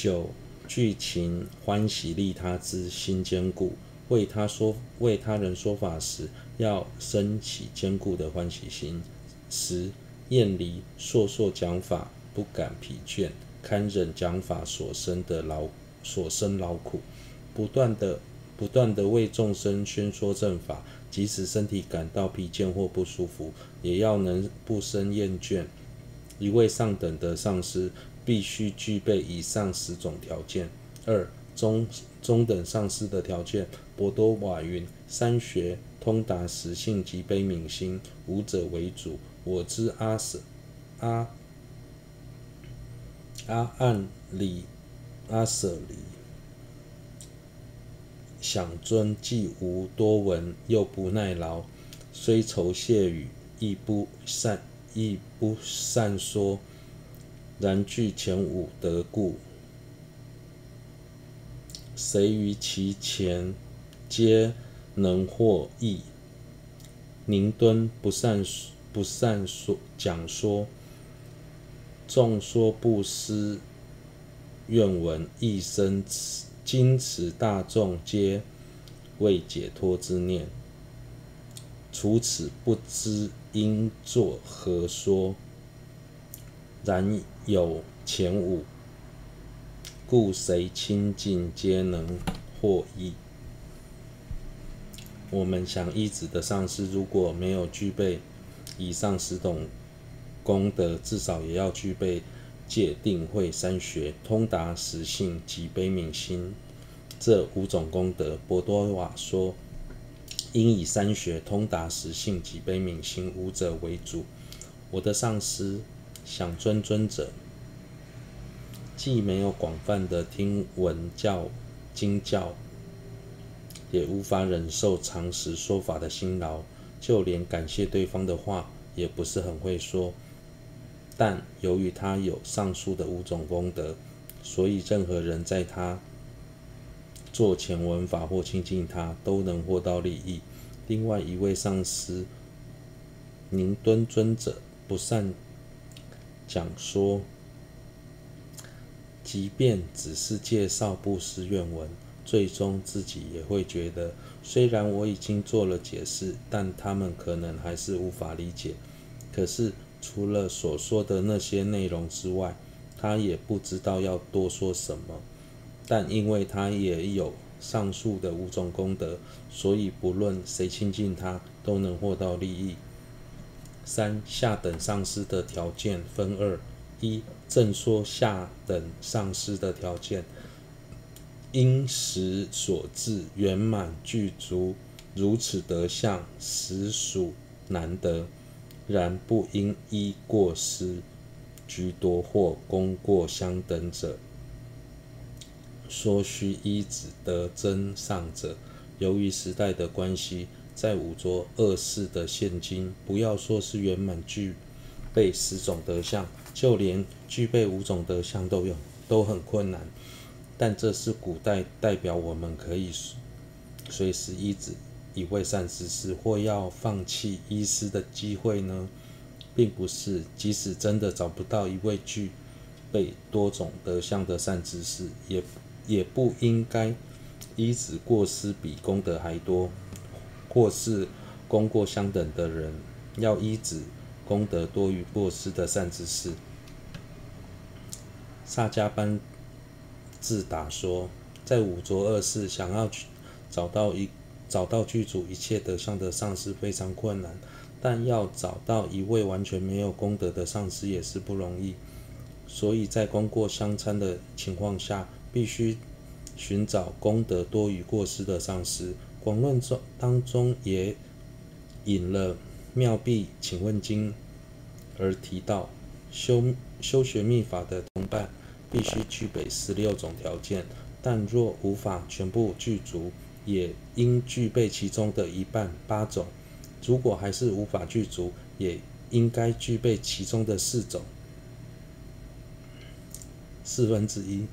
九剧情欢喜利他之心坚固，为他说为他人说法时，要升起坚固的欢喜心。十厌离烁烁讲法，不敢疲倦，堪忍讲法所生的劳所生劳苦，不断的不断的为众生宣说正法，即使身体感到疲倦或不舒服，也要能不生厌倦。一位上等的上师必须具备以上十种条件。二中中等上师的条件，博多瓦云：三学通达实性及悲悯心，无者为主。我知阿舍阿阿暗里阿舍里想尊既无多闻，又不耐劳，虽酬谢语，亦不善亦不善说，然具前五德故，谁于其前皆能获益。宁敦不善说。不善说讲说，众说不思愿闻，一生今此大众皆未解脱之念。除此不知应作何说，然有前五，故谁亲近皆能获益。我们想依止的上师，如果没有具备。以上十种功德，至少也要具备戒定慧三学、通达实性及悲悯心这五种功德。博多瓦说，应以三学、通达实性及悲悯心五者为主。我的上师想尊尊者，既没有广泛的听闻教经教，也无法忍受长时说法的辛劳。就连感谢对方的话也不是很会说，但由于他有上述的五种功德，所以任何人在他做前闻法或亲近他都能获到利益。另外一位上师宁敦尊者不善讲说，即便只是介绍布施愿闻，最终自己也会觉得。虽然我已经做了解释，但他们可能还是无法理解。可是除了所说的那些内容之外，他也不知道要多说什么。但因为他也有上述的五种功德，所以不论谁亲近他，都能获到利益。三下等上师的条件分二：一正说下等上师的条件。因时所致圆满具足如此德相，实属难得。然不应依过失居多或功过相等者，说须依止得真上者。由于时代的关系，在五浊恶世的现今，不要说是圆满具备十种德相，就连具备五种德相都有都很困难。但这是古代代表我们可以随时依止一位善知识，或要放弃依师的机会呢？并不是，即使真的找不到一位具备多种德相的善知识，也也不应该依止过失比功德还多，或是功过相等的人，要依止功德多于过失的善知识。萨迦班。智达说，在五浊恶世，想要去找到一找到具足一切德相的上师非常困难，但要找到一位完全没有功德的上师也是不容易。所以在功过相参的情况下，必须寻找功德多于过失的上师。广论中当中也引了《妙谛请问经》而提到，修修学密法的同伴。必须具备十六种条件，但若无法全部具足，也应具备其中的一半八种。如果还是无法具足，也应该具备其中的四种四分之一。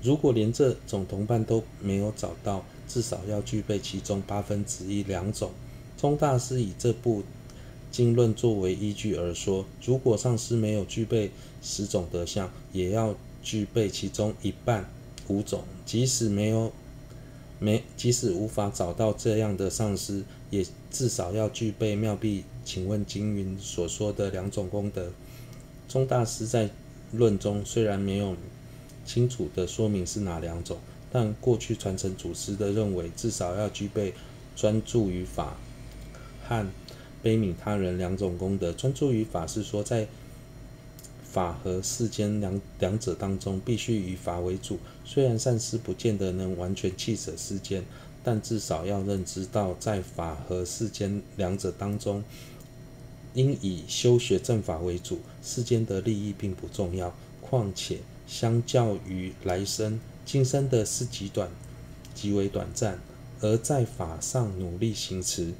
如果连这种同伴都没有找到，至少要具备其中八分之一两种。宗大师以这部经论作为依据而说，如果上师没有具备十种德相，也要具备其中一半五种，即使没有没，即使无法找到这样的上师，也至少要具备妙臂请问经云所说的两种功德。宗大师在论中虽然没有清楚地说明是哪两种，但过去传承祖师的认为，至少要具备专注于法和悲悯他人两种功德。专注于法是说在法和世间两两者当中，必须以法为主。虽然善师不见得能完全弃舍世间，但至少要认知到，在法和世间两者当中，应以修学正法为主。世间的利益并不重要，况且相较于来生，今生的是极短，极为短暂，而在法上努力行持。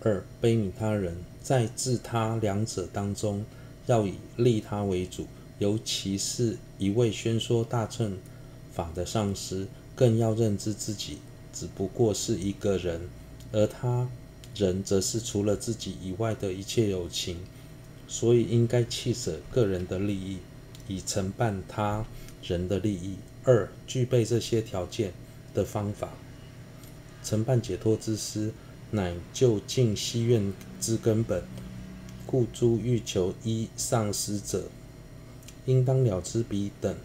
二、悲悯他人，在自他两者当中。要以利他为主，尤其是一位宣说大乘法的上师，更要认知自己只不过是一个人，而他人则是除了自己以外的一切有情，所以应该弃舍个人的利益，以承办他人的利益。二、具备这些条件的方法，承办解脱之师，乃就近希愿之根本。故诸欲求依上师者，应当了知彼等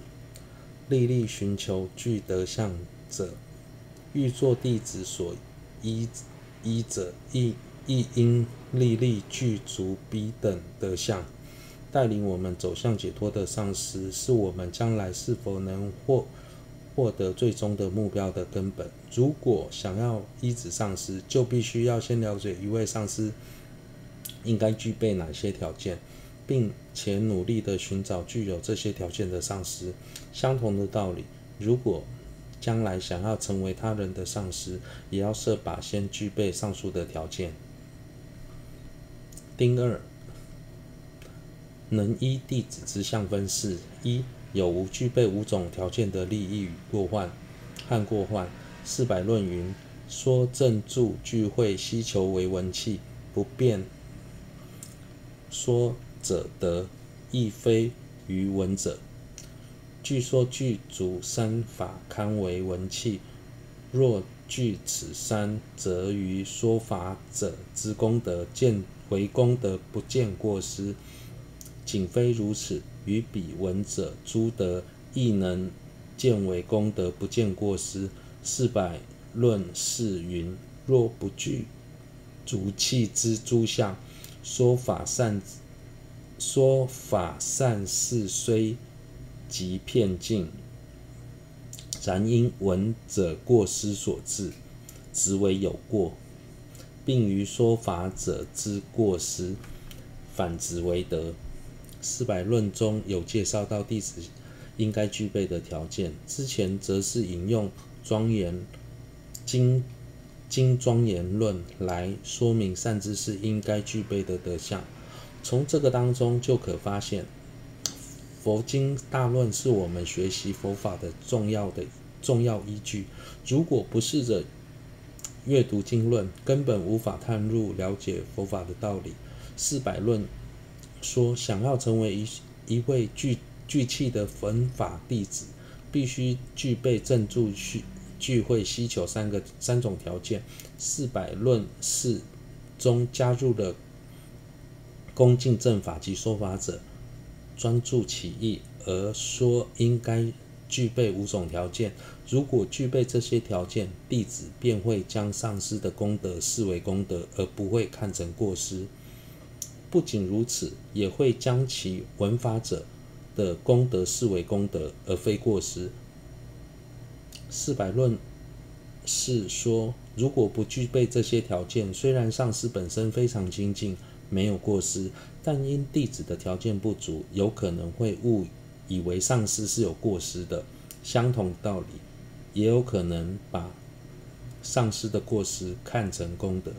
历历寻求具德相者，欲作弟子所依依者，亦亦应历历具足彼等德相。带领我们走向解脱的上师，是我们将来是否能获获得最终的目标的根本。如果想要依止上师，就必须要先了解一位上师。应该具备哪些条件，并且努力的寻找具有这些条件的上师。相同的道理，如果将来想要成为他人的上师，也要设法先具备上述的条件。丁二，能依弟子之相分四：一、有无具备五种条件的利益与过患汉过患。四百论云：说正住聚会希求为文器，不便。说者得，亦非于文者。据说具足三法堪为文器，若具此三，则于说法者之功德见为功德，不见过失。仅非如此，于彼闻者诸德亦能见为功德，不见过失。四百论释云：若不具足器之诸相。说法善，说法善事虽极遍尽，然因闻者过失所致，执为有过，并于说法者之过失，反之为德。四百论中有介绍到弟子应该具备的条件，之前则是引用庄严经。经庄严论来说明善知识应该具备的德相，从这个当中就可发现，佛经大论是我们学习佛法的重要的重要依据。如果不试着阅读经论，根本无法探入了解佛法的道理。四百论说，想要成为一一位具具器的焚法弟子，必须具备正住需。聚会需求三个三种条件，四百论释中加入了恭敬正法及说法者，专注其意，而说应该具备五种条件。如果具备这些条件，弟子便会将上师的功德视为功德，而不会看成过失。不仅如此，也会将其闻法者的功德视为功德，而非过失。四百论是说，如果不具备这些条件，虽然上师本身非常精进，没有过失，但因弟子的条件不足，有可能会误以为上师是有过失的。相同道理，也有可能把上师的过失看成功德。